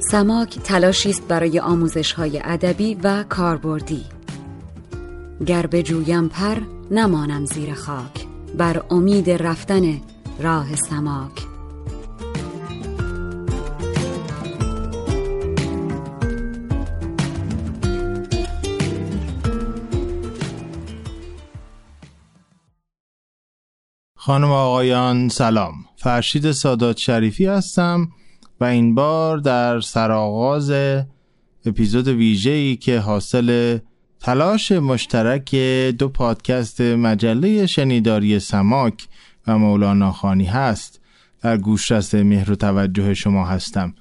سماک تلاشی است برای آموزش های ادبی و کاربردی. گر جویم پر نمانم زیر خاک. بر امید رفتن راه سماک. خانم آقایان سلام. فرشید سادات شریفی هستم. و این بار در سرآغاز اپیزود ویژه‌ای که حاصل تلاش مشترک دو پادکست مجله شنیداری سماک و مولانا خانی هست در گوشرس مهر و توجه شما هستم.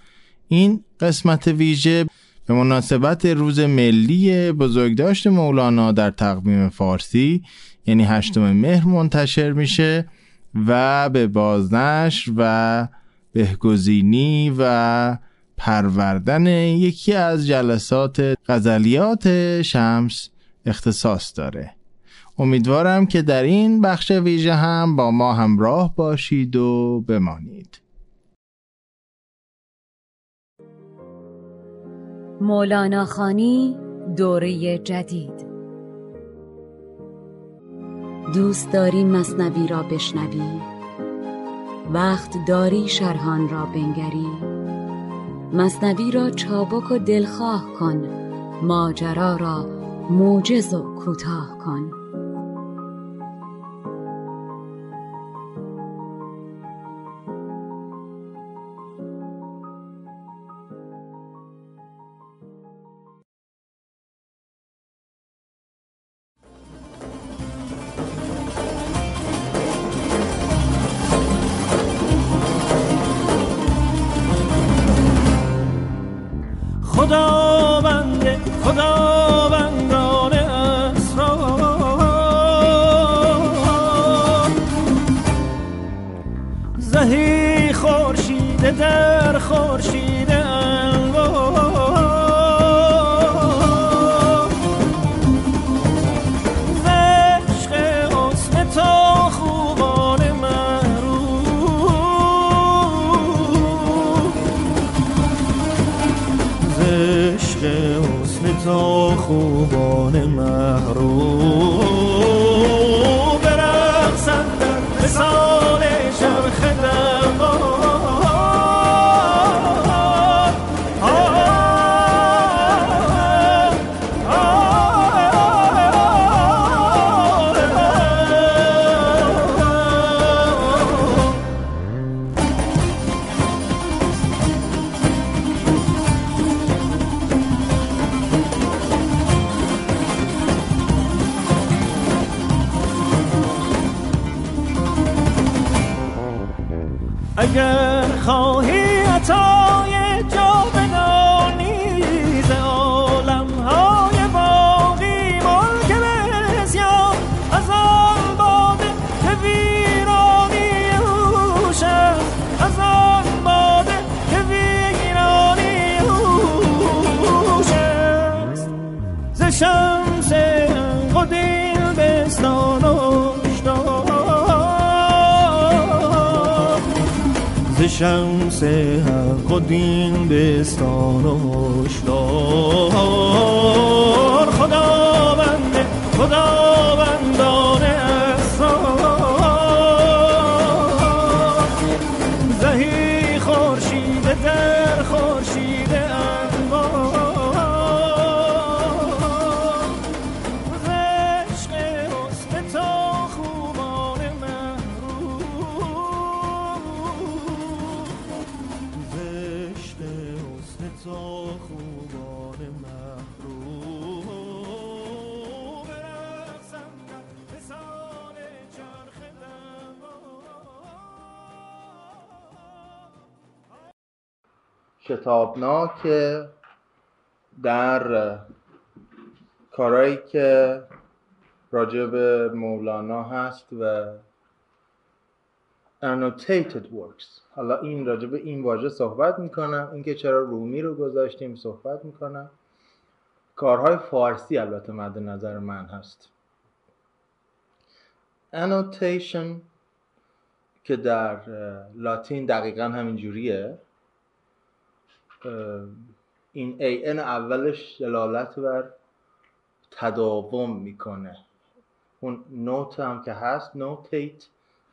این قسمت ویژه به مناسبت روز ملی بزرگداشت مولانا در تقویم فارسی یعنی هشتم مهر منتشر میشه و به بازنشر و بهگزینی و پروردن یکی از جلسات غزلیات شمس اختصاص داره. امیدوارم که در این بخش ویژه هم با ما همراه باشید و بمانید. مولانا خانی دوره جدید. دوست داری مصنوی را بشنوی وقت داری شرحان را بنگری. مصنوی را چابک و دلخواه کن ماجرا را موجز و کوتاه کن. اگر خواهی عطا شمس حق و دین بستان و هشدار. خداوند خداوندان شتابناک در کارهایی که راجع به مولانا هست و annotated works. حالا این راجع به این واژه صحبت می‌کنم. اینکه چرا رومی رو گذاشتیم صحبت می‌کنم. کارهای فارسی البته مد نظر من هست. annotation که در لاتین دقیقا همین جوریه این ان اولش دلالت بر تداوم می‌کنه. اون نوت هم که هست نوتیت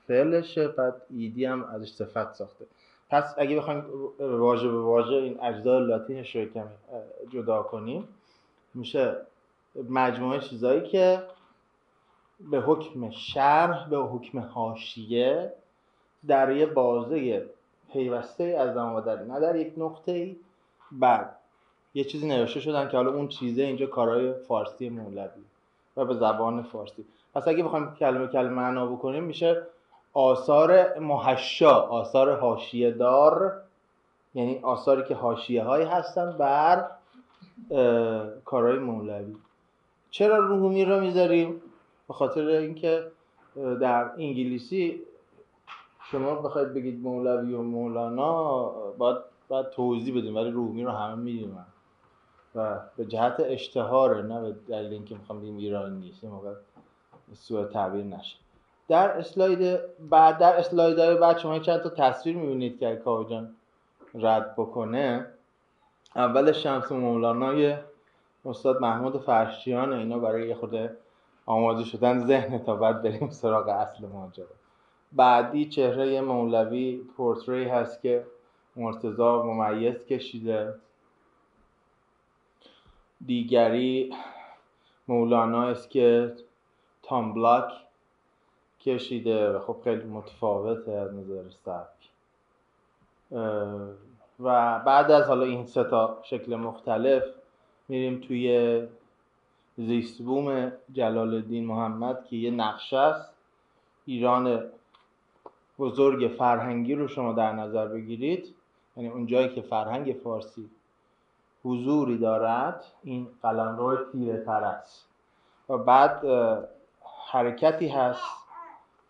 فعلشه بعد ایدی هم ازش صفت ساخته. پس اگه بخوایم واژه به واژه این اجزای لاتینش رو کمی جدا کنیم میشه مجموعه چیزایی که به حکم شرح به حکم حاشیه در یه بازه پیوسته از در نه در یک نقطه ای بعد یه چیزی نوشته شدن که حالا اون چیزه اینجا کارهای فارسی مولوی و به زبان فارسی. پس اگه بخوایم کلمه کلمه معنا بکنیم میشه آثار محشا آثار حاشیه دار یعنی آثاری که حاشیه هایی هستن بر کارهای مولوی. چرا رومی رو می‌ذاریم؟ به خاطر اینکه در انگلیسی شما بخواید بگید مولوی و مولانا باید, باید توضیح بدیم ولی رومی رو همه می‌دونن و به جهت اشتهاره نه به دلیل اینکه می‌خوام بگیم ایرانی نیست موقع سوء تعبیر نشه. در اسلاید بعد در اسلایدهای بعد شما چند تا تصویر می‌بینید که کاوه جان رد بکنه. اول شمس مولانای استاد محمود فرشیان اینا برای یه خود آماده شدن ذهن تا بعد بریم سراغ اصل ماجرا. بعدی چهره مولوی پورتری هست که مرتضا ممیز کشیده. دیگری مولانا است که تام بلاک کشیده و خب خیلی متفاوته از نظر سبک. و بعد از حالا این سه تا شکل مختلف میریم توی زیستبوم جلال الدین محمد که یه نقشه است. ایران بزرگ فرهنگی رو شما در نظر بگیرید یعنی اون جایی که فرهنگ فارسی حضوری دارد این قلمرو تیره تر است. و بعد حرکتی هست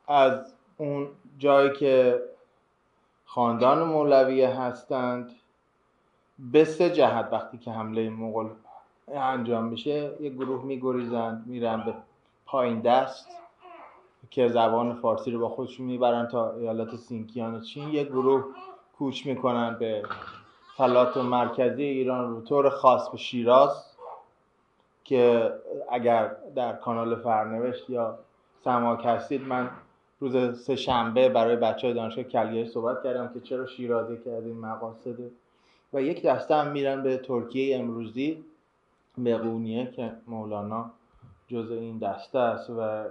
از اون جایی که خاندان مولویه هستند. به سه جهت وقتی که حمله مغول انجام بشه یه گروه میگریزند میرن به پایین دست. که زبان فارسی رو با خودشون می‌برن تا ایالت سینکیان چین یه گروه کوچ می‌کنن به فلات مرکزی ایران به طور خاص به شیراز که اگر در کانال فرنوشت یا سماک هستید من روز سه شنبه برای بچه های دانشگاه کلگری صحبت کردم که چرا شیرازی از این مقاصده و یک دسته هم میرن به ترکیه امروزی به قونیه که مولانا جز این دسته است و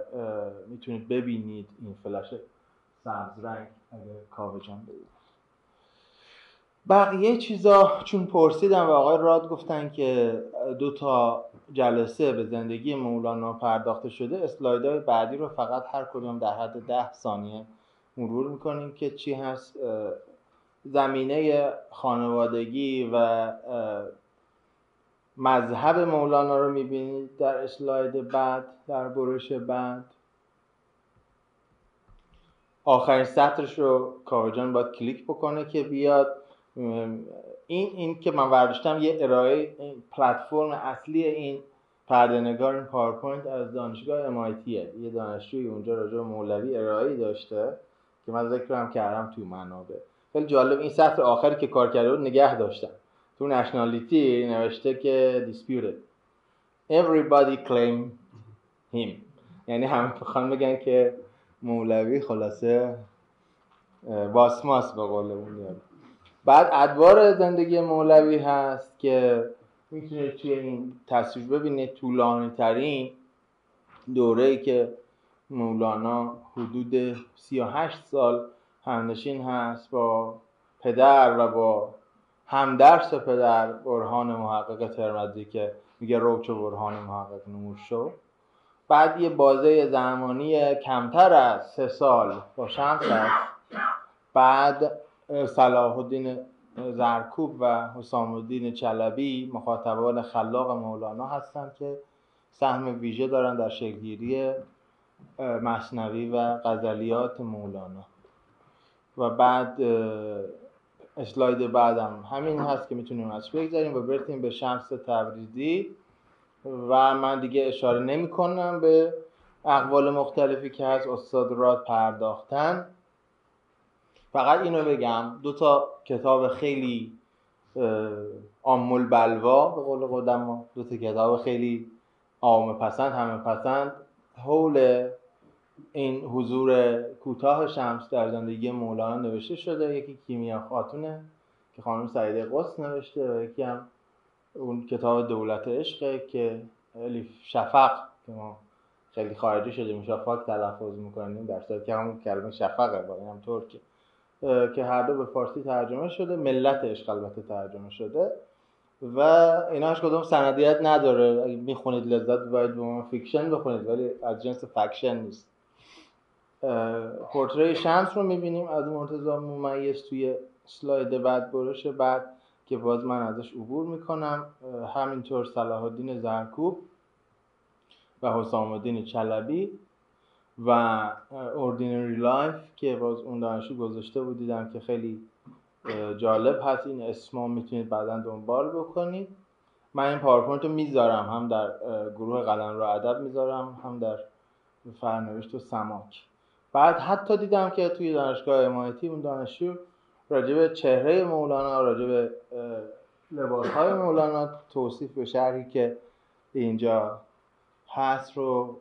می‌تونید ببینید این فلش سبز رنگ اگه کاوه جان بقیه چیزا چون پرسیدم و آقای راد گفتن که دو تا جلسه به زندگی مولانا پرداخته شده اسلایدهای بعدی رو فقط هر کدوم در حد ده ثانیه مرور می‌کنیم که چی هست. زمینه خانوادگی و مذهب مولانا رو می‌بینید در اسلاید بعد در برش بعد. آخرین سطرش رو کاوه جان باید کلیک بکنه که بیاد. این این که من برداشتم یه ارائه پلتفرم اصلی این پرده نگار این پاورپوینت از دانشگاه MIT یه دانشجوی اونجا راجع به مولوی ارائه داشته که من ذکرم کردم توی منابع. خیلی جالب این سطر آخری که کار کرده بود نگه داشتم. تو nationality نوشته که disputed. Everybody claim him. یعنی همه بخوان بگن که مولوی خلاصه باسماس به قول اون بعد ادوار زندگی مولوی هست که می‌تونید توی این تصویر ببینید طولانی ترین دوره ای که مولانا حدود 38 سال همنشین هست با پدر و با همدرس پدر برهان محقق ترمزی که میگه روچ و برهان محقق نور شو. بعد یه بازه زمانی کمتر از سه سال با شمس هست بعد صلاح الدین زرکوب و حسام الدین چلبی مخاطبان خلاق مولانا هستند که سهم ویژه دارن در شکلگیری مصنوی و غزلیات مولانا. و بعد اسلاید بعدم. همین هست که می‌تونیم ازش بگذاریم و برسیم به شمس تبریزی. و من دیگه اشاره نمی کنم به اقوال مختلفی که هست استاد راد پرداختن. فقط اینو بگم دو تا کتاب خیلی آمول بلوا به قول قدما دو تا کتاب خیلی عام پسند همه پسند. حول این حضور کوتاه شمس در زندگی مولانا نوشته شده. یکی کیمیا خاتونه که خانم سعیده قص نوشته و یکی هم اون کتاب دولت عشقه که الیف شفق که ما خیلی خارجی شده شفق تلفظ می‌کنیم. در صورتی که همون کلمه شفقه با این هم ترکه. که هر دو به فارسی ترجمه شده. ملت عشق البته ترجمه شده. و ایناش کدوم سندیت نداره. اگه می‌خونید لذت باید به فیکشن بخونید. ولی از جنس فکشن نیست. پورتری شمس رو می‌بینیم از مرتضا ممیز توی سلاید بعد برش بعد که باز من ازش عبور می‌کنم. همینطور صلاح الدین زرکوب و حسام الدین چلبی و ordinary life که باز اون دانشجو گذاشته بود دیدم که خیلی جالب هست. این اسما می‌تونید بعدا دنبال بکنید. من این پاورپوینت رو می‌ذارم هم در گروه قلمرو ادب می‌ذارم هم در فرنوشت و سماک. بعد حتی دیدم که توی دانشگاه MIT اون دانشجو راجب چهره مولانا راجب لباس های مولانا توصیف به شرحی که اینجا هست رو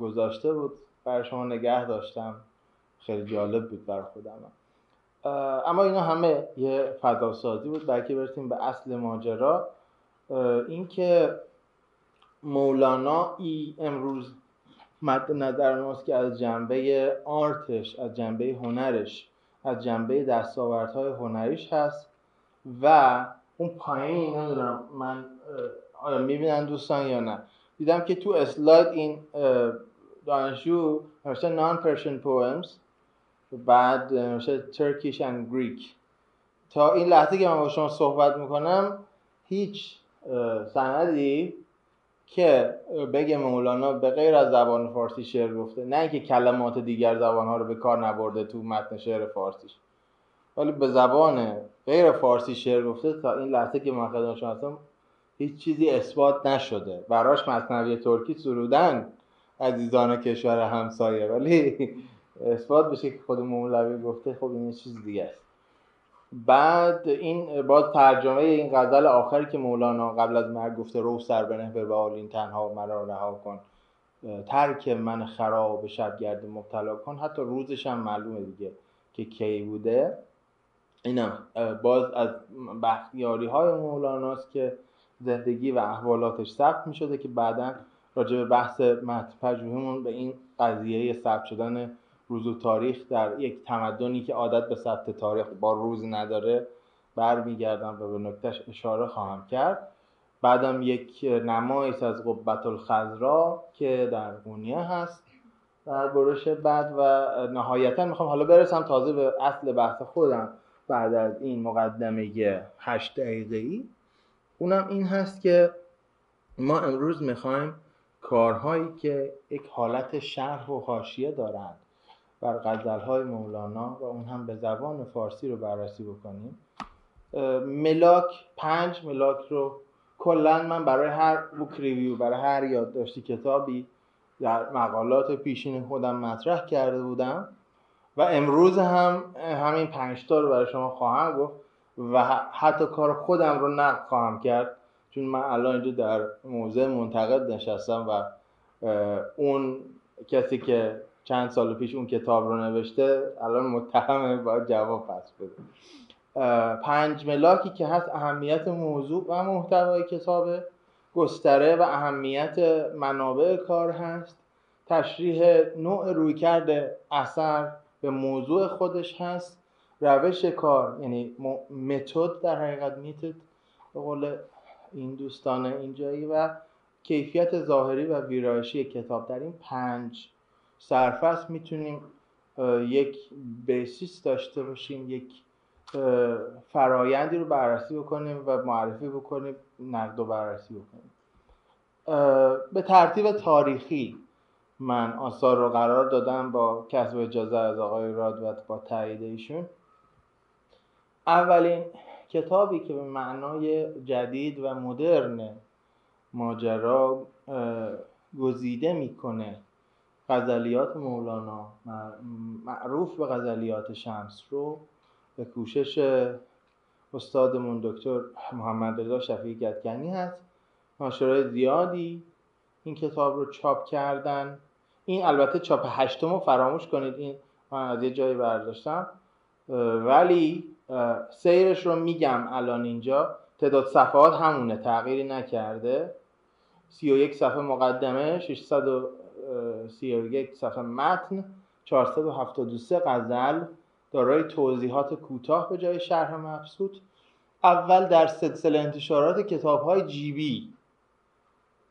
گذاشته بود. برای شما نگه داشتم. خیلی جالب بود برای خودم. اما اینا همه یه فضاسازی بود. بلکه برسیم به اصل ماجرا. اینکه مولانا ای امروز مد نظر ماست که از جنبه آرتش از جنبه هنرش از جنبه دستاوردهای هنریش هست و اون پایین نمی‌دونم من آیا می‌بینن دوستان یا نه؟ دیدم که تو اسلاید این دانشجو نوشته نان پرشن پویمز بعد نوشته ترکیش and گریک تا این لحظه که من با شما صحبت می‌کنم هیچ سندی که بگه مولانا به غیر از زبان فارسی شعر گفته نه اینکه کلمات دیگر زبان ها رو به کار نبرده تو متن شعر فارسیش. ولی به زبان غیر فارسی شعر گفته تا این لحظه که من خدمت شما هستم هیچ چیزی اثبات نشده. براش مصنوی ترکی سرودن عزیزان کشور همسایه. ولی اثبات بشه که خود مولوی گفته خب این چیز دیگه است. بعد این باز ترجمه این غزل آخری که مولانا قبل از مرگ گفته رو سر بنه به بالین تنها مرا رها کن. ترک من خراب شبگرد مبتلا کن. حتی روزش هم معلومه دیگه که کی بوده. اینم باز از بختیاری های مولاناست که زندگی و احوالاتش ثبت می شده که بعدا راجع به بحث متن به این قضیه ثبت شدن روز و تاریخ در یک تمدنی که عادت به ثبت تاریخ با روز نداره برمیگردم و به نکتهش اشاره خواهم کرد. بعدم یک نمایش از قبت الخضرا که در قونیه هست. در برش بعد و نهایتا می‌خوام حالا برسم تازه به اصل بحث خودم بعد از این مقدمه هشت دقیقه ای اونم این هست که ما امروز می‌خوایم کارهایی که یک حالت شرح و حاشیه دارند. بر غزلهای مولانا و اون هم به زبان فارسی رو بررسی بکنیم. ملاک پنج ملاک رو کلا من برای هر بوک ریویو برای هر یادداشتی کتابی در مقالات پیشین خودم مطرح کرده بودم. و امروز هم همین پنج تا رو برای شما خواهم گفت و حتی کار خودم رو نقد خواهم کرد. چون من الان اینجا در موضع منتقد نشستم و اون کسی که چند سال پیش اون کتاب رو نوشته الان متهمه باید جواب پس بده. پنج ملاکی که هست اهمیت موضوع و محتوای کتاب گستره و اهمیت منابع کار هست. تشریح نوع رویکرد اثر به موضوع خودش هست. روش کار یعنی متد در حقیقت میتد به قول این دوستان اینجایی و کیفیت ظاهری و ویرایشی کتاب. در این پنج سرفصل می‌تونیم یک بیسیس داشته باشیم یک فرایندی رو بررسی بکنیم و معرفی بکنیم نقد و بررسی بکنیم. به ترتیب تاریخی من آثار رو قرار دادم با کسب اجازه از آقای رادوت با تایید ایشون. اولین کتابی که به معنای جدید و مدرن ماجرا گزیده می‌کنه غزلیات مولانا معروف به غزلیات شمس رو به کوشش استادمون دکتر محمد رضا شفیعی گدکنی هست. ناشرای زیادی این کتاب رو چاپ کردن. این البته چاپ هشتم رو فراموش کنید این من از یه جایی برداشتم. ولی سیرش رو میگم الان اینجا. تعداد صفحات همونه تغییری نکرده. 31 صفحه مقدمه 631 صفحه متن 473 غزل دارای توضیحات کوتاه به جای شرح مبسوط. اول در سلسله انتشارات کتاب های جیبی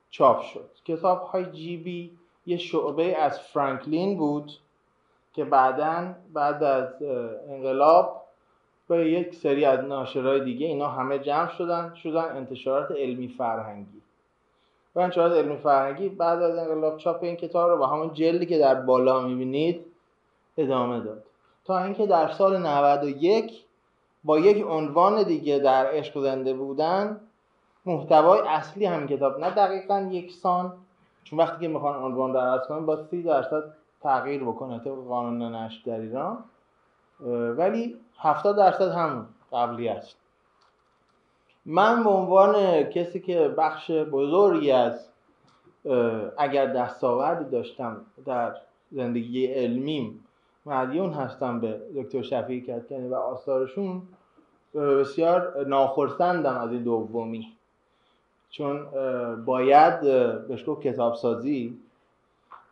چاپ شد. کتاب های جیبی یه شعبه از فرانکلین بود که بعدا بعد از انقلاب به یک سری از ناشرهای دیگه اینا همه جمع شدن شدن انتشارات علمی فرهنگی. و انتشارات علمی فرهنگی بعد از انقلاب چاپ این کتاب رو با همون جلدی که در بالا می‌بینید ادامه داد. تا اینکه در سال 91 با یک عنوان دیگه در عشق زنده بودن محتوای اصلی همین کتاب نه دقیقا یکسان چون وقتی که می‌خوان عنوان در کنن با سی درصد تغییر بکنه طبق قانون نشر در ایران. ولی 70 درصد همون قبلی است. من به عنوان کسی که بخش بزرگی از اگر دستاوردی داشتم در زندگی علمیم مدیون هستم به دکتر شفیعی کتکنی و آثارشون بسیار ناخرسندم از این دومی. چون باید بهش گفت کتابسازی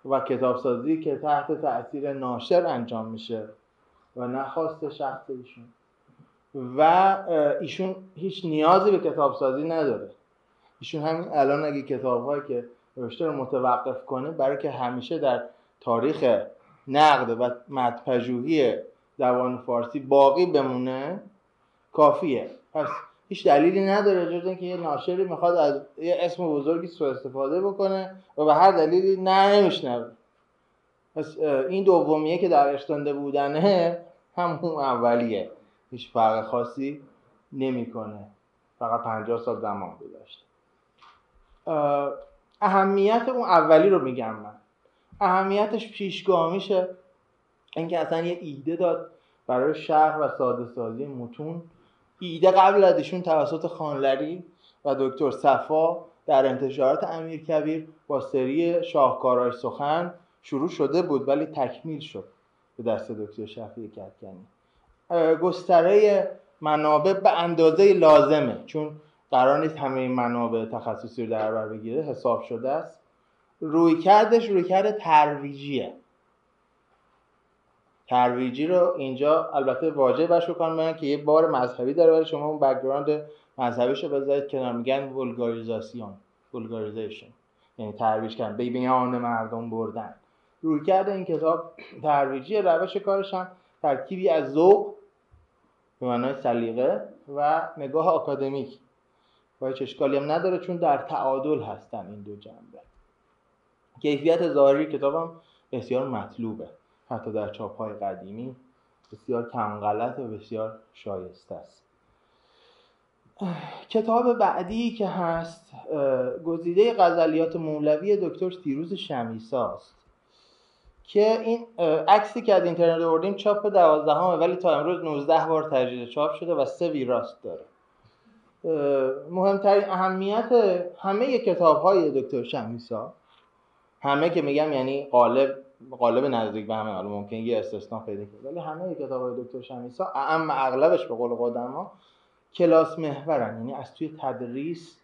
و کتابسازی که تحت تاثیر ناشر انجام میشه و نخواست شخص ایشون. و ایشون هیچ نیازی به کتابسازی نداره. ایشون همین الان اگه کتاب که نوشته رو متوقف کنه برای که همیشه در تاریخ نقد و مدپژوهی زبان فارسی باقی بمونه کافیه. پس هیچ دلیلی نداره جز اینکه یه ناشری می‌خواد از یه اسم بزرگی سو استفاده بکنه و به هر دلیلی نه نمیشنوه. پس این دومیه که در اشتنده بودنه همون اولیه. هیچ فرق خاصی نمی‌کنه. فقط 50 سال زمان گذشته. اهمیت اون اولی رو میگم من. اهمیتش پیشگاه میشه. اینکه اصلا یه ایده داد برای شهر و ساده سازی متون. ایده قبل از ایشون توسط خانلری و دکتر صفا در انتشارات امیر کبیر با سری شاهکارهای سخن شروع شده بود ولی تکمیل شد به دست دکتر شفیعی کدکنی گستره منابع به اندازه لازمه. چون قرار نیست همه منابع تخصصی رو در بر بگیره حساب شده است. رویکردش رویکرد ترویجیه. ترویجی رو اینجا البته واجب بش بکنم که یه بار مذهبی داره ولی شما اون background مذهبیش رو بذارید کنار. میگن ولگاریزاسیون ولگاریزیشن یعنی ترویج کردن به بیان مردم بردن. روی کرده این کتاب ترویجی روش کارش هم ترکیبی از ذوق به معنای سلیقه و نگاه آکادمیک. و هیچ اشکالی هم نداره چون در تعادل هستن این دو جنبه. کیفیت ظاهری کتابم بسیار مطلوبه. حتی در چاپ های قدیمی بسیار کم و بسیار شایسته است. کتاب بعدی که هست گزیده غزلیات مولوی دکتر سیروز شمیسا است که این عکسی که از اینترنت آوردیم چاپ دوازدهمه ولی تا امروز 19 بار تجدید چاپ شده و سه ویراست داره. مهمترین اهمیت همه کتاب های دکتر شمیسا همه که میگم یعنی قالب قالب نزدیک به همه حالا ممکن یه استثنا پیدا کنه ولی همه کتاب های دکتر شمیسا اما اغلبش به قول ها کلاس محورن یعنی از توی تدریس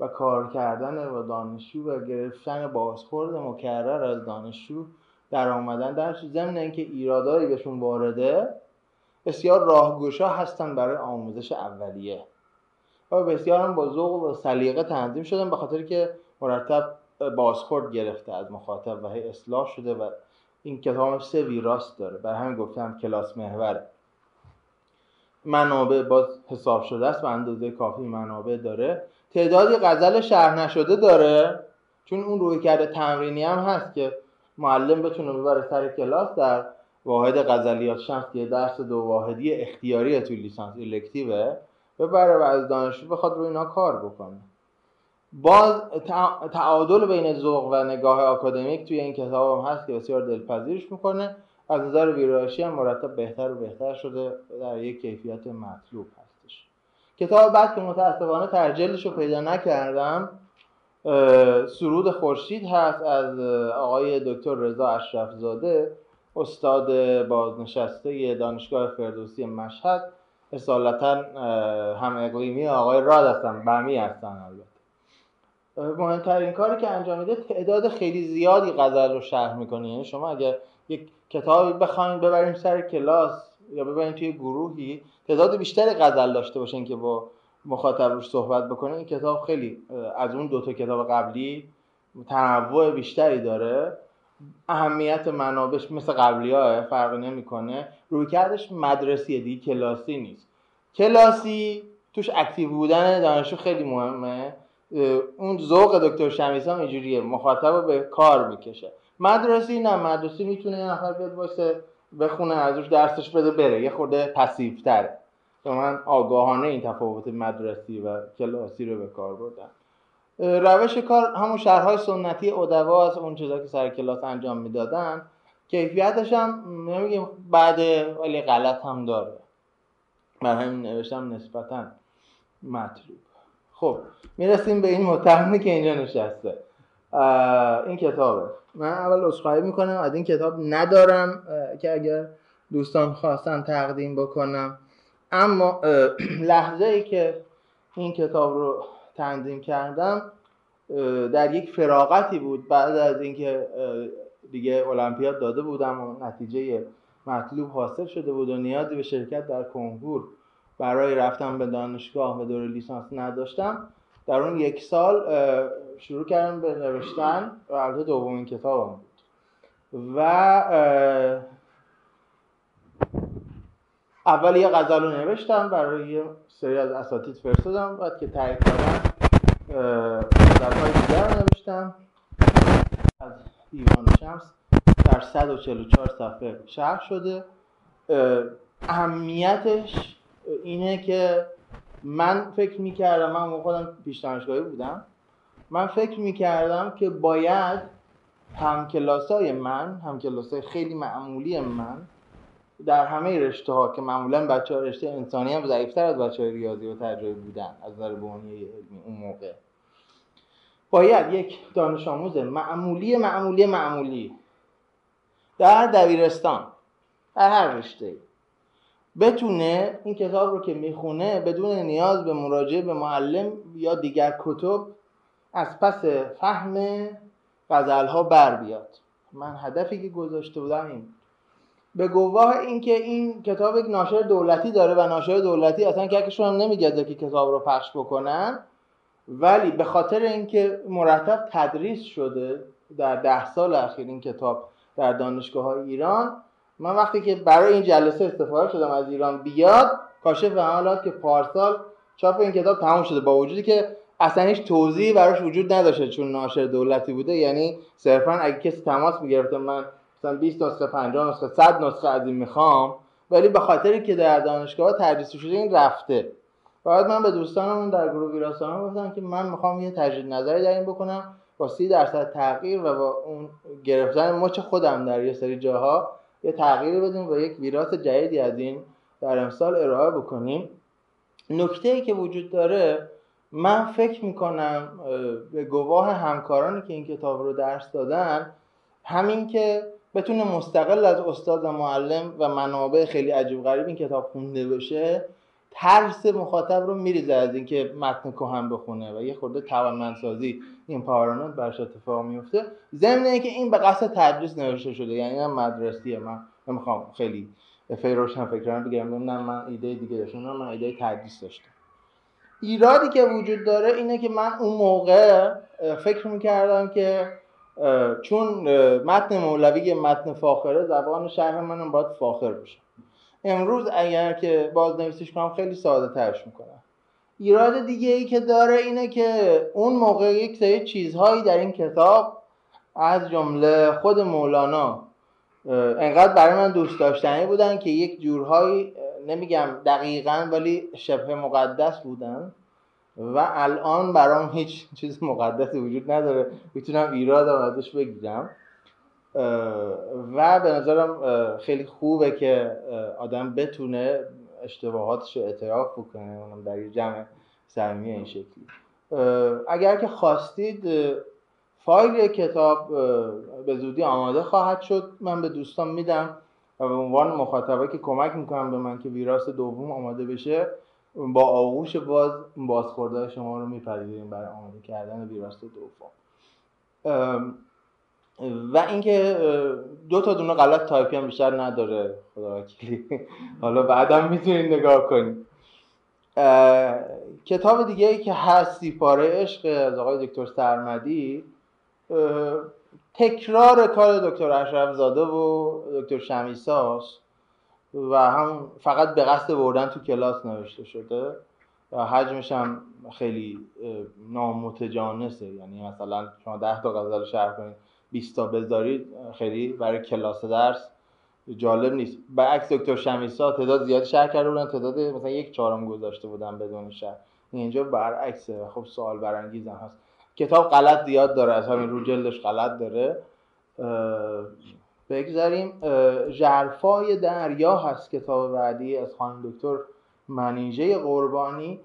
و کار کردن با دانشجو و گرفتن بازخورد مکرر از دانشجو در آمدن. در ضمن اینکه ایرادایی بهشون وارده بسیار راهگشا هستن برای آموزش اولیه. و بسیار هم با ذوق و سلیقه تنظیم شدن به خاطر که مرتب بازخورد گرفته از مخاطب و هی اصلاح شده و این کتاب سه ویراست داره. برای همین گفتم کلاس محوره منابع باز حساب شده است و اندازه کافی منابع داره. تعدادی غزل شرح نشده داره. چون اون روی کرده تمرینی هم هست که معلم بتونه ببره سر کلاس در واحد غزلیات شمس که درس دو واحدی اختیاری تو لیسانس الکتیوه ببره و از دانشجو بخواد روی اینا کار بکنه. باز تعادل بین ذوق و نگاه آکادمیک توی این کتاب هم هست که بسیار دلپذیرش می‌کنه. از نظر ویرایشی هم مرتب بهتر و بهتر شده در یک کیفیت مطلوب هستش. کتاب بعد که متاسفانه ترجلش رو پیدا نکردم سرود خورشید هست از آقای دکتر رضا اشرفزاده استاد بازنشسته دانشگاه فردوسی مشهد. اصالتا هم اقلیمی آقای راد هستن بمی هستن البته. مهمترین کاری که انجام میده تعداد خیلی زیادی غزل رو شرح می‌کنه. یعنی شما اگر یک کتابی بخواید ببریم سر کلاس یا ببریم توی گروهی تعداد بیشتری غزل داشته باشین که با مخاطب روش صحبت بکنه این کتاب خیلی از اون دو تا کتاب قبلی تنوع بیشتری داره. اهمیت منابش مثل قبلی ها فرق نمی‌کنه. روی کردش مدرسیه دیگه کلاسی نیست. کلاسی توش اکتیو بودن دانشجو خیلی مهمه. اون ذوق دکتر شمیسا اینجوریه مخاطب رو به کار می‌کشه. مدرسی نه مدرسی می‌تونه یه نفر بیاد واسه بخونه ازش درسش بده بره. یه خورده پسیفتره من آگاهانه این تفاوت مدرسی و کلاسی رو به کار بردم روش کار همون شهرهای سنتی ادوا از اون چیزا که سر کلاس انجام می‌دادن کیفیتش هم نمیگیم بعد ولی غلط هم داره. من همین نوشتم نسبتا مطلوب. خب می‌رسیم به این متهمی که اینجا نشسته. این کتابه. من اول اصخایی می‌کنم از این کتاب ندارم که اگر دوستان خواستن تقدیم بکنم. اما لحظه ای که این کتاب رو تنظیم کردم در یک فراغتی بود. بعد از اینکه دیگه المپیاد داده بودم و نتیجه مطلوب حاصل شده بود و نیازی به شرکت در کنکور برای رفتن به دانشگاه و دور لیسانس نداشتم در اون یک سال شروع کردم به نوشتن و البته دومین کتابم بود. و اول یه غزل رو نوشتم برای یه سری از اساتید فرستادم بعد که تایید کردم غزلهای دیگر نوشتم. از دیوان شمس در 144 صفحه شرح شده. اهمیتش اینه که من فکر می‌کردم من خودم پیش دانشگاهی بودم من فکر می‌کردم که باید همکلاسای من همکلاسای خیلی معمولی من در همه رشته ها که معمولا بچه رشته انسانی هم ضعیفتر از بچه های ریاضی و تجربه بودن از نظر علمی اون موقع. باید یک دانش آموز معمولی معمولی معمولی در دبیرستان در هر رشته بتونه این کتاب رو که می‌خونه بدون نیاز به مراجعه به معلم یا دیگر کتب از پس فهم غزل ها بر بیاد. من هدفی که گذاشته بودم این به گواه اینکه این کتاب یک ناشر دولتی داره و ناشر دولتی اصلا ککشون هم نمیگذه که کتاب رو پخش بکنن ولی به خاطر اینکه مرتب تدریس شده در ده سال اخیر این کتاب در دانشگاه های ایران من وقتی که برای این جلسه استفاده شدم از ایران بیاد کاشف حالات که پارسال چاپ این کتاب تمام شده با وجودی که اصلا هیچ توضیحی براش وجود نداشته چون ناشر دولتی بوده. یعنی صرفا اگه کسی تماس می‌گرفته من مثلا 20 نسخه 50 نسخه 100 نسخه از این می‌خوام ولی به خاطری که در دانشگاه تدریس شده این رفته. بعد من به دوستانم در گروه ویراستان گفتم که من می‌خوام یه تجدید نظری در این بکنم با سی درصد تغییر و با اون گرفتن مچ خودم در یه سری جاها یه تغییری بدیم و یک ویراس جدیدی از این در امسال ارائه بکنیم. نکته ای که وجود داره من فکر می‌کنم به گواه همکارانی که این کتاب رو درس دادن همین که بتونه مستقل از استاد و معلم و منابع خیلی عجیب غریب این کتاب خونده بشه ترس مخاطب رو میریزه از اینکه متن کهن بخونه و یه خورده توانمندسازی این پاورانت برش اتفاق میفته. ضمن اینکه این به قصد تدریس نوشته شده یعنی هم مدرسیه. من نمی‌خوام خیلی فیروشن فکران بگم نه من ایده دیگه داشتم من ایده تدریس داشتم. ایرادی که وجود داره اینه که من اون موقع فکر می‌کردم که چون متن مولوی متن فاخره زبان شهر منم باید فاخر بشه. امروز اگر که بازنویسیش کنم خیلی ساده ترش می‌کنم. ایراد دیگه ای که داره اینه که اون موقع یک سری چیزهایی در این کتاب از جمله خود مولانا انقدر برای من دوست داشتنی بودن که یک جورهایی نمیگم دقیقا ولی شبه مقدس بودن. و الان برام هیچ چیز مقدسی وجود نداره. می‌تونم ایراد ازش بگیرم. و به نظرم خیلی خوبه که آدم بتونه اشتباهاتش رو اعتراف بکنه اونم در یه جمع سرمی این شکلی. اگر که خواستید فایل کتاب به زودی آماده خواهد شد. من به دوستان میدم و به عنوان مخاطبه که کمک می‌کنم به من که ویراست دوم آماده بشه با آغوش باز بازخورد شما رو میپذیریم برای آماده کردن ویراست دوم. و اینکه دو تا دونه غلط تایپی هم بیشتر نداره خدا وکیلی. حالا بعدم می‌تونید نگاه کنید کتاب دیگه ای که هست سیپاره عشق از آقای دکتر سرمدی. تکرار کار دکتر اشرف زاده و دکتر شمیساست و هم فقط به قصد بردن تو کلاس نوشته شده. و حجمش هم خیلی نامتجانسه. یعنی مثلا شما ده تا غزل شهر کنید 20 تا بذارید خیلی برای کلاس درس جالب نیست. عکس دکتر شمیسا تعداد زیادی شهر کرده بودن تعداد مثلا یک چهارم گذاشته بودن بدون شهر اینجا برعکسه. خب سوال برانگیز هست. کتاب غلط زیاد داره از همین رو جلدش غلط داره. بگذاریم جرفای دریا هست کتاب بعدی از خانم دکتر منیژه قربانی.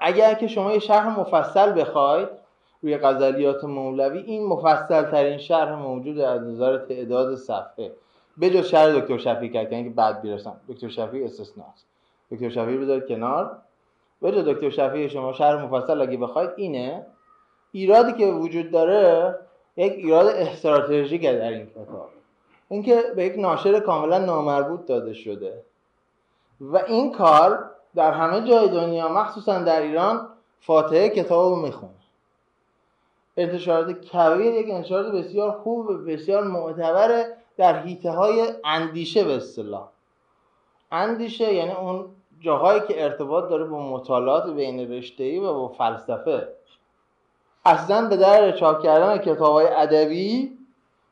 اگر که شما یه شرح مفصل بخواید روی غزلیات مولوی این مفصل ترین شرح موجود از نظر تعداد صفحه به جز شرح دکتر شفیع کرد یعنی که بعد بیرسم دکتر شفیع استثناست. دکتر شفیع بذارید کنار. به جز دکتر شفیع شما شرح مفصل اگه بخواید اینه. ایرادی که وجود داره یک ایراد استراتژیک در این کتاب اینکه به یک ناشر کاملا نامربوط داده شده. و این کار در همه جای دنیا مخصوصا در ایران فاتحه کتاب رو می‌خونه. انتشارات کبیر یک انتشارات بسیار خوب و بسیار معتبره در حیطه های اندیشه به اصطلاح. اندیشه یعنی اون جاهایی که ارتباط داره با مطالعات بین رشته‌ای و با فلسفه. اصلا به درد چاپ کردن کتاب های ادبی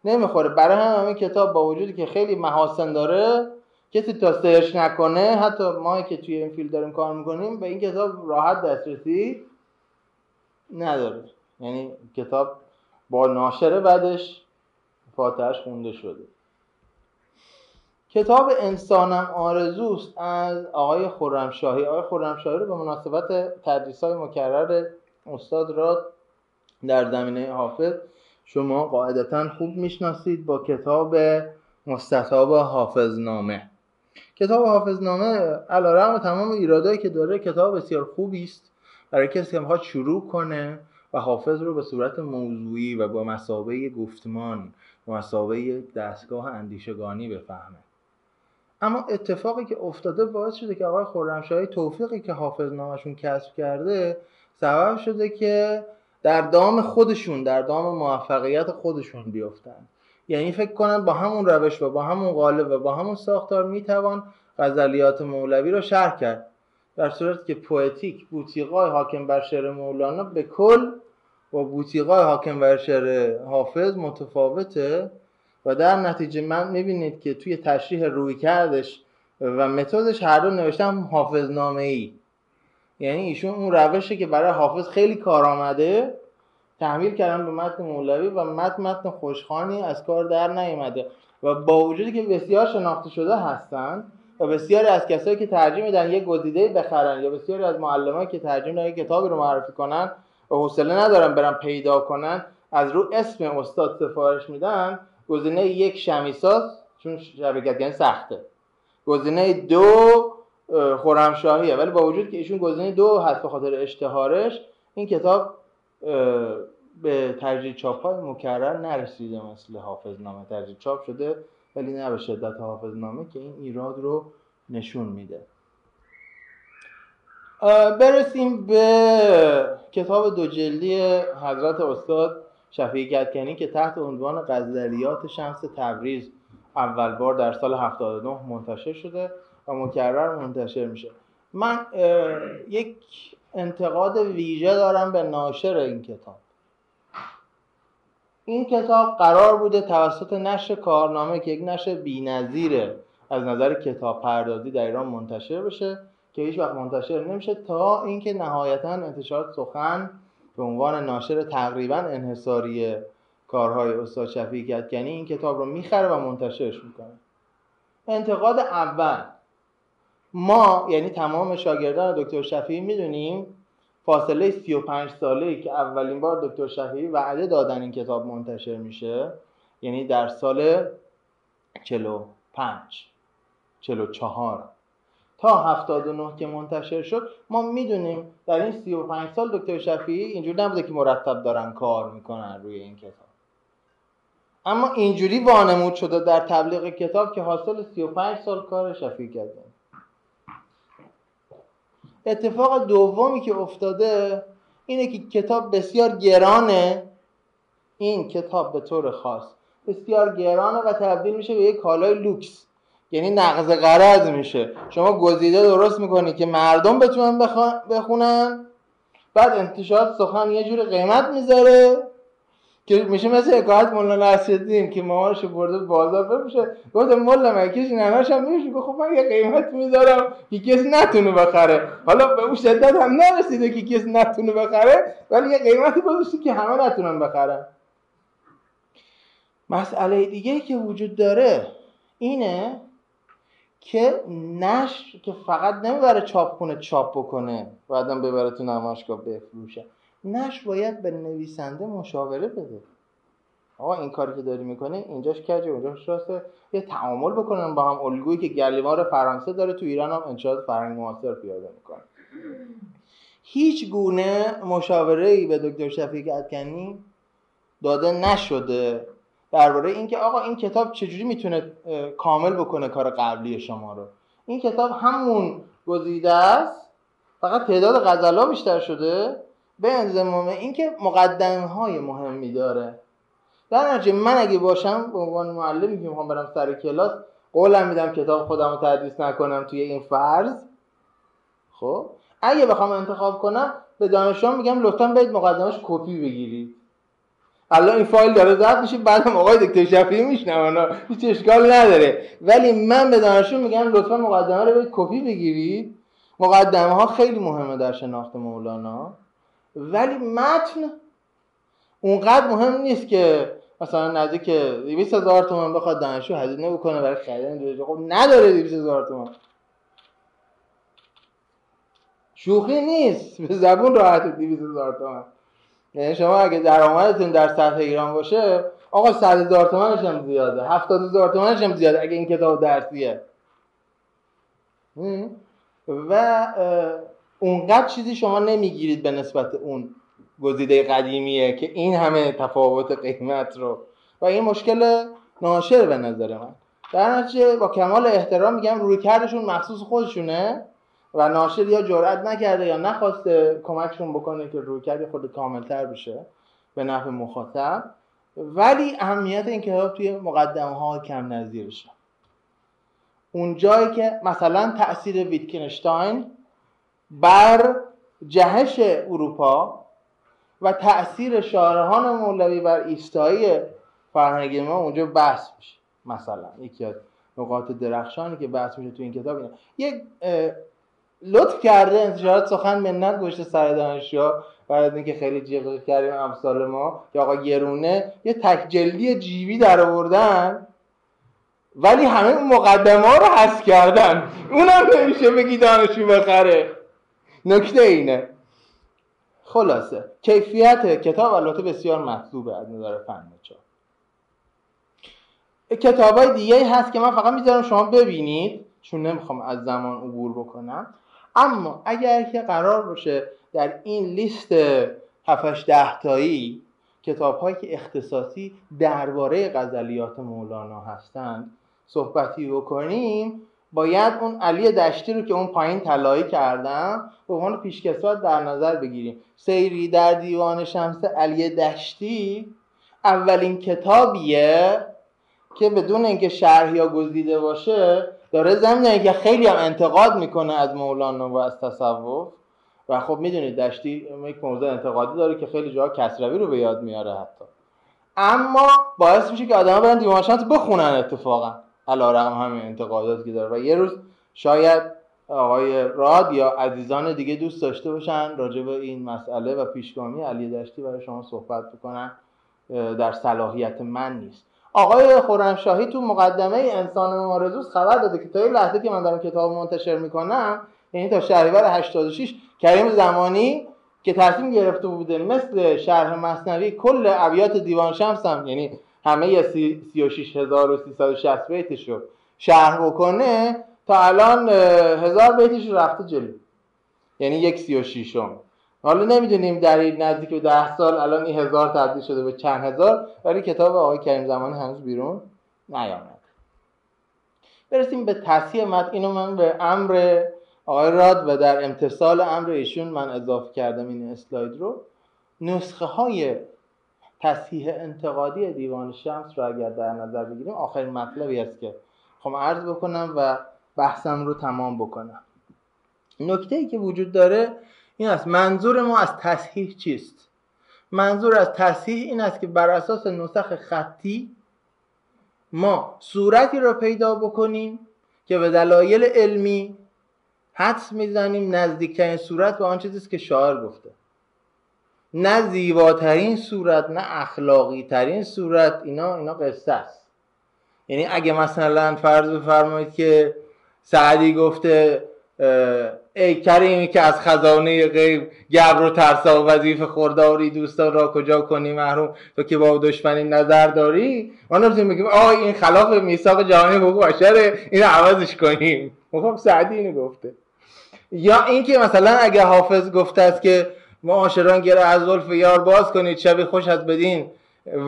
نمی‌خوره. برای همین کتاب با وجودی که خیلی محاسن داره کسی تا search نکنه حتی ما که توی این field داریم کار می‌کنیم به این کتاب راحت دسترسی نداره. یعنی کتاب با ناشر بعدش فاتحش خونده شده. کتاب انسانم آرزوست از آقای خرمشاهی. آقای خرمشاهی رو به مناسبت تدریس های مکرر استاد را در زمینه حافظ شما قاعدتا خوب می‌شناسید با کتاب مستطاب حافظنامه. کتاب حافظنامه علیرغم تمام ایرادایی که داره کتاب بسیار خوبی است. برای کسی که می‌خواد شروع کنه و حافظ رو به صورت موضوعی و با مسابه گفتمان و مسابه دستگاه اندیشگانی بفهمه. اما اتفاقی که افتاده باعث شده که آقای خرمشاهی توفیقی که حافظ نامشون کسب کرده سبب شده که در دام خودشون در دام موفقیت خودشون بیفتن. یعنی فکر کنن با همون روش و با همون قالب و با همون ساختار می‌توان غزلیات مولوی رو شرح کرد. در صورتی که پویتیک بوتیقای حاکم بر شعر مولانا به کل با بوتیقای حاکم بر شعر حافظ متفاوته و در نتیجه من می‌بینید که توی تشریح روی کردش و متدش هر دو نوشتم حافظ نامه ای یعنی ایشون اون روشه که برای حافظ خیلی کار آمده تحمیل کردن به متن مولوی و متن متن خوشخانی از کار در نیامده و با وجودی که بسیار شناخته شده هستند و بسیاری از کسایی که ترجیح میدن یک گزیده بخرن یا بسیاری از معلمایی که ترجیح میدن یک کتابی رو معرفی کنن و حوصله ندارن برن پیدا کنن از رو اسم استاد سفارش میدن گزینه یک شمیساز چون شبکت یعنی سخته. گزینه دو خرمشاهیه. ولی با وجود که ایشون گزینه دو هست به خاطر اشتهارش این کتاب به تجدید چاپ های مکرر نرسیده مثل حافظنامه. تجدید چاپ شده ولی نه به شدت حافظنامه که این ایراد رو نشون میده. برسیم به کتاب دو جلدی حضرت استاد شفیع گدکنی که تحت عنوان غزلیات شمس تبریز اول بار در سال 79 منتشر شده. و مکرر منتشر میشه. من یک انتقاد ویژه دارم به ناشر این کتاب. این کتاب قرار بوده توسط نشر کارنامه که یک نشر بی‌نظیره از نظر کتاب پردازی در ایران منتشر بشه که هیچ وقت منتشر نمیشه تا اینکه نهایتا انتشارات سخن به عنوان ناشر تقریبا انحصاری کارهای استاد شفیع یعنی این کتاب رو می‌خره و منتشرش می‌کنه. انتقاد اول. ما یعنی تمام شاگردان دکتر شفیعی می‌دونیم فاصله 35 ساله که اولین بار دکتر شفیعی وعده دادن این کتاب منتشر میشه یعنی در سال 45 44 تا 79 که منتشر شد ما می‌دونیم در این 35 سال دکتر شفیعی اینجور نبوده که مرتب دارن کار می‌کنن روی این کتاب. اما اینجوری وانمود شده در تبلیغ کتاب که حاصل 35 سال کار شفیعی کردن اتفاق دومی که افتاده اینه که کتاب بسیار گرانه. این کتاب به طور خاص بسیار گرانه و تبدیل میشه به یک کالای لوکس. یعنی نقض قرض میشه. شما گزیده درست می‌کنی که مردم بتونن بخونن بعد انتشارات سخن یه جور قیمت می‌ذاره. که میشه مثل حکایت مولا نصرالدین که مامانش برده بازار بفروشه. گفت مولا من کسی نناش هم میشه گفت خب من یه قیمت می‌ذارم که کسی نتونه بخره. حالا به اون شدت هم نرسیده که کسی نتونه بخره ولی یه قیمتی گذاشته که همه نتونن بخرن. مسئله دیگه که وجود داره اینه که نشر که فقط نمی‌بره چاپخونه چاپ بکنه بعدم ببره تو نمایشگاه بفروشه. نش باید به نویسنده مشاوره بده. آقا این کاری که داری می‌کنه اینجاش کجه؟ اونجاش راسته. یه تعامل بکنن با هم. الگویی که گلیوار فرانسه داره تو ایران هم انشاء فرهنگ معاصر پیاده می‌کنه. هیچ گونه مشاوره ای به دکتر شفیق ادکنی داده نشده. درباره اینکه آقا این کتاب چجوری می‌تونه کامل بکنه کار قبلی شما رو؟ این کتاب همون گزیده است. فقط تعداد غزلا بیشتر شده. به انضمام اینکه مقدمه های مهمی داره. در نتیجه من اگه باشم به عنوان معلمی که می‌خوام برم سر کلاس قولم میدم کتاب خودم رو تدریس نکنم توی این فرض. خب؟ اگه بخوام انتخاب کنم به دانشجویان میگم لطفا برید مقدمش کپی بگیرید. الان این فایل داره ضبط میشه بعدم آقای دکتر شفیعی میشنم هیچ اشکال نداره. ولی من به دانشجو میگم لطفا مقدمه رو برید کپی بگیرید. مقدمه ها خیلی مهمه در شناخت مولانا. ولی متن اونقدر مهم نیست که مثلا نزدیک 200 هزار تومن بخواد دانشجو هزینه بکنه برای خرید خب نداره 200 هزار تومن شوخی نیست. به زبون راحت 200 هزار تومن یعنی شما اگه درآمدتون در سطح ایران باشه آقا 100 هزار تومنش هم زیاده. 70 هزار تومنش هم زیاده اگه این کتاب درسیه. و اونقدر چیزی شما نمی‌گیرید به نسبت اون گزیده قدیمیه که این همه تفاوت قیمت رو. و این مشکل ناشر به نظر من. در نتیجه با کمال احترام میگم روی کردشون مخصوص خودشونه و ناشر یا جرأت نکرده یا نخواسته کمکشون بکنه که روی کرد خود کاملتر بشه به نفع مخاطب. ولی اهمیت این کتاب توی مقدمه ها کم نظیرشه اون جایی که مثلا تاثیر ویتکنشتاین بر جهش اروپا و تأثیر شارهان مولوی بر ایستایی فرهنگ ما اونجا بحث میشه. مثلا یکی از نقاط درخشانی که بحث میشه تو این کتاب اینه. یک لطف کرده انتشارات سخن منت گشته سر دانشجو برای اینکه خیلی جیغ کردیم امثال ما. که آقا گرونه یه تک جلدی جیبی در آوردن ولی همه مقدمه ها رو حذف کردن. اونم نمیشه بگی دانشجو بخره. نکته اینه. خلاصه. کیفیت کتاب البته بسیار مطلوبه از نظر فن چاپ کتاب های دیگه هست که من فقط می‌ذارم شما ببینید. چون نمی‌خوام از زمان عبور بکنم. اما اگر که قرار باشه در این لیست 7 ده تایی کتاب هایی که اختصاصی درباره غزلیات مولانا هستند صحبتی بکنیم باید اون علی دشتی رو که اون پایین طلایی کردم به عنوان پیشکسوت در نظر بگیریم. سیری در دیوان شمس علی دشتی اولین کتابیه که بدون اینکه شرح یا گزیده باشه داره زمین که خیلی هم انتقاد می‌کنه از مولانا و از تصوف. و خب می‌دونید دشتی یک موضوع انتقادی داره که خیلی جاها کسروی رو به یاد میاره حتی. اما باعث میشه که آدما برن دیوان شمس بخونن اتفاقا. علا رقم همین انتقاداتی که داره. و یه روز شاید آقای راد یا عزیزان دیگه دوست داشته باشن راجع به این مسئله و پیشگامی علی دشتی برای شما صحبت بکنن. در صلاحیت من نیست. آقای خرمشاهی تو مقدمه انسان ممارزوس خبر داده که تا این لحظه که من دارم کتاب منتشر می‌کنم یعنی تا شهریور 86 کریم زمانی که تصمیم گرفته بوده مثل شرح مصنوی کل ابیات دیوان شمس هم یعنی همه 36360 بیتش رو شرح بکنه تا الان هزار بیتش رفته جلو. یعنی یک سی و شیشم حالا نمی‌دونیم در این نزدیک به ده سال الان این هزار تبدیل شده به چند هزار ولی کتاب آقای کریم زمان هنوز بیرون نیامد. برسیم به تصحیح مد اینو من به امر آقای راد و در امتصال امر ایشون من اضافه کردم این اسلاید رو. نسخه های تصحیح انتقادی دیوان شمس رو اگر در نظر بگیریم آخرین مطلبی است که خب عرض بکنم و بحثم رو تمام بکنم. نکته ای که وجود داره این است منظور ما از تصحیح چیست؟ منظور از تصحیح این است که بر اساس نسخ خطی ما صورتی رو پیدا بکنیم که به دلایل علمی حدس می‌زنیم نزدیکترین صورت به آن چیزی که شاعر گفته. نه زیباترین صورت نه اخلاقی ترین صورت اینا اینا قصه است. یعنی اگه مثلا فرض بفرمایید که سعدی گفته ای کریمی که از خزانه غیب گبر و ترسا و وظیف خورداری دوستان را کجا کنی محروم؟ تو که با دشمنی نظر داری؟ ما نمی‌تونیم بگیم آه این خلاف میثاق جهانی حقوق بشره این عوضش کنیم. خب سعدی اینو گفته. یا اینکه مثلا اگه حافظ گفته است که معاشران گره از ظلف یار باز کنید شبی خوش از بدین.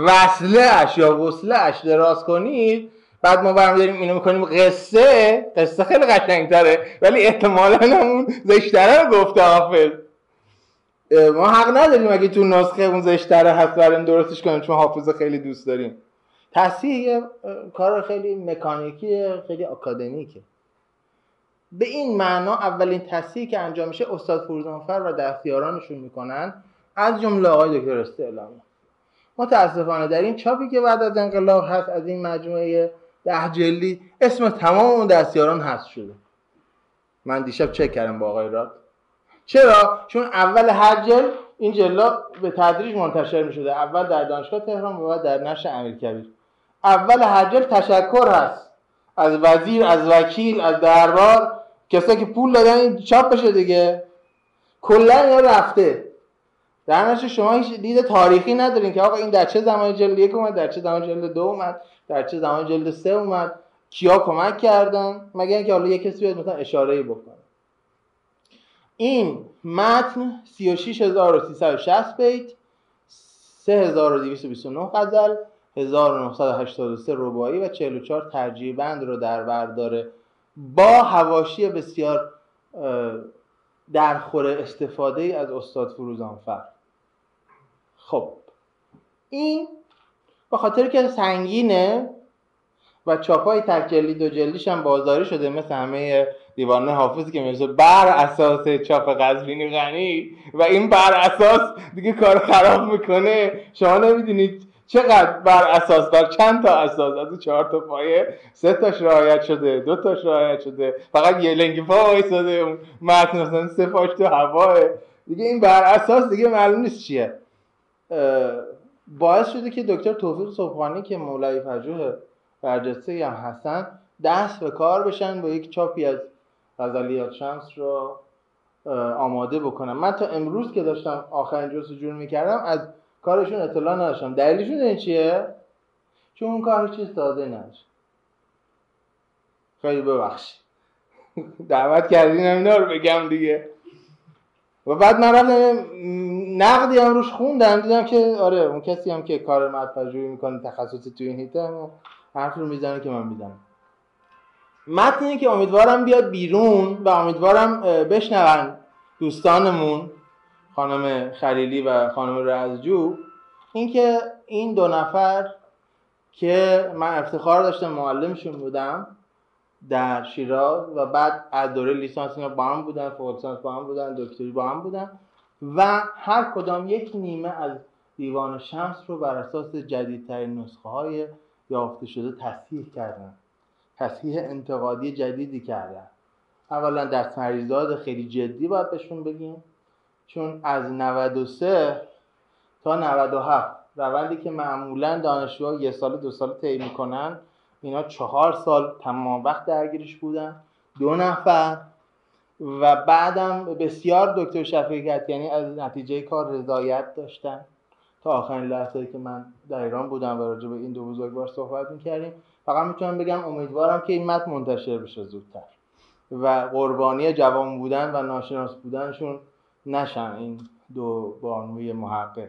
وصله اش یا وصله اش دراز کنید. بعد ما برمیداریم اینو می‌کنیم قصه. قصه خیلی قشنگتره ولی احتمالا همون زشتره رو گفته حافظ. ما حق نداریم اگه تو نسخه اون زشتره هست بریم درستش کنیم چون حافظ خیلی دوست داریم. تصحیح کار خیلی مکانیکی خیلی اکادمیکه به این معنا اولین تصحیحی که انجام میشه استاد فروزانفر و دستیارانشون می‌کنن. از جمله آقای دکتر استعلامی متاسفانه در این چاپی که بعد از انقلاب هست از این مجموعه ده جلدی اسم تمام اون دستیاران هست شده. من دیشب چک کردم با آقای راد. چرا؟ چون اول هر جلد این جلا به تدریج منتشر می شده اول در دانشگاه تهران و بعد در نشر امیرکبیر. اول هر جلد تشکر هست. از وزیر از وکیل از دربار. کسایی که پول دادن این چاپ بشه دیگه. کلا اینا رفته. در شما هیچ دید تاریخی ندارین که آقا این در چه زمان جلد یک اومد در چه زمان جلد دو اومد در چه زمان جلد سه اومد. کیا کمک کردن؟ مگر اینکه حالا یک کسی بیاد مثلا اشاره ای بکنه. این متن 36360 بیت 3229 غزل 1983 رباعی و 44 ترجیح بند رو در بر داره. با هواشی بسیار درخور استفاده از استاد فروزانفر. خب این به خاطر که سنگینه و چاپای تک جلدی دو جلدیش هم بازاری شده مثل همه دیوانه حافظی که می‌رسه بر اساس چاپ قزوینی غنی و این بر اساس دیگه کار خراب می‌کنه. شما نمی‌دونید چقدر بر اساس بر چند تا اساس؟ از اون چهار تا پایه سه تاش رعایت شده دو تاش رعایت شده فقط یه لنگ پا وایساده متن مثلا سه پاش تو هواه. دیگه این بر اساس دیگه معلوم نیست چیه. باعث شده که دکتر توفیق صبحانی که مولای پژوه برجسته هم هستن دست به کار بشن با یک چاپی از غزلیات شمس رو آماده بکنم من تا امروز که داشتم آخرین جلسه جور می‌کردم از کارشون اطلاع نداشتم. دلیلشون این چیه؟ چون اون کار چیز ساده نداشت خیلی ببخشید. دعوت کردین اینا رو بگم دیگه. و بعد من رفتم نقدی هم روش خوندم. دیدم که آره اون کسی هم که کار مدفجوی می‌کنه تخصصی توی این هیته حرف رو می‌زنه که من می‌زنم. متنی که امیدوارم بیاد بیرون و امیدوارم بشنون دوستانمون. خانم خلیلی و خانم رزجو اینکه این دو نفر که من افتخار داشتم معلمشون بودم در شیراز و بعد از دوره لیسانس اینا با هم بودن فوق لیسانس با هم بودن دکتری با هم بودن و هر کدام یک نیمه از دیوان شمس رو بر اساس جدیدترین نسخه های یافته شده تصحیح کردن. تصحیح انتقادی جدیدی کردن. اولا در تریزاد خیلی جدی باید بهشون بگیم. چون از 93 تا 97 روندی که معمولا دانشجوها یه سال دو سال طی می‌کنن اینا چهار سال تمام وقت درگیرش بودن. دو نفر و بعدم بسیار دکتر شفیقت یعنی از نتیجه کار رضایت داشتن. تا آخرین لحظه که من در ایران بودم و راجع به این دو بزرگوار صحبت می‌کردیم. فقط می‌تونم بگم امیدوارم که این متن منتشر بشه زودتر. و قربانی جوان بودن و ناشناس بودنشون نشن این دو بانوی محقق.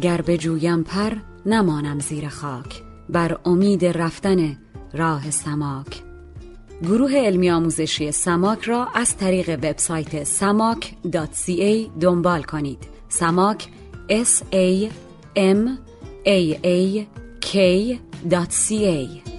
گر جویم پر نمانم زیر خاک. بر امید رفتن راه سماک. گروه علمی آموزشی سماک را از طریق وبسایت samak.ca دنبال کنید. سماک s a m a a k.ca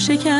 شکر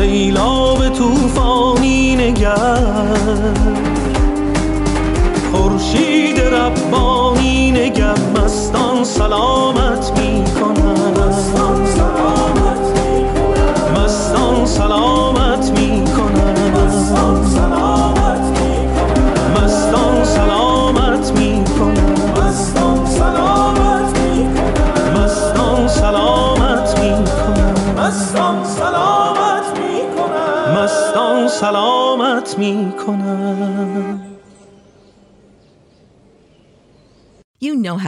سیلاب توفانی نگر. خورشید ربانی نگر مستان سلامت.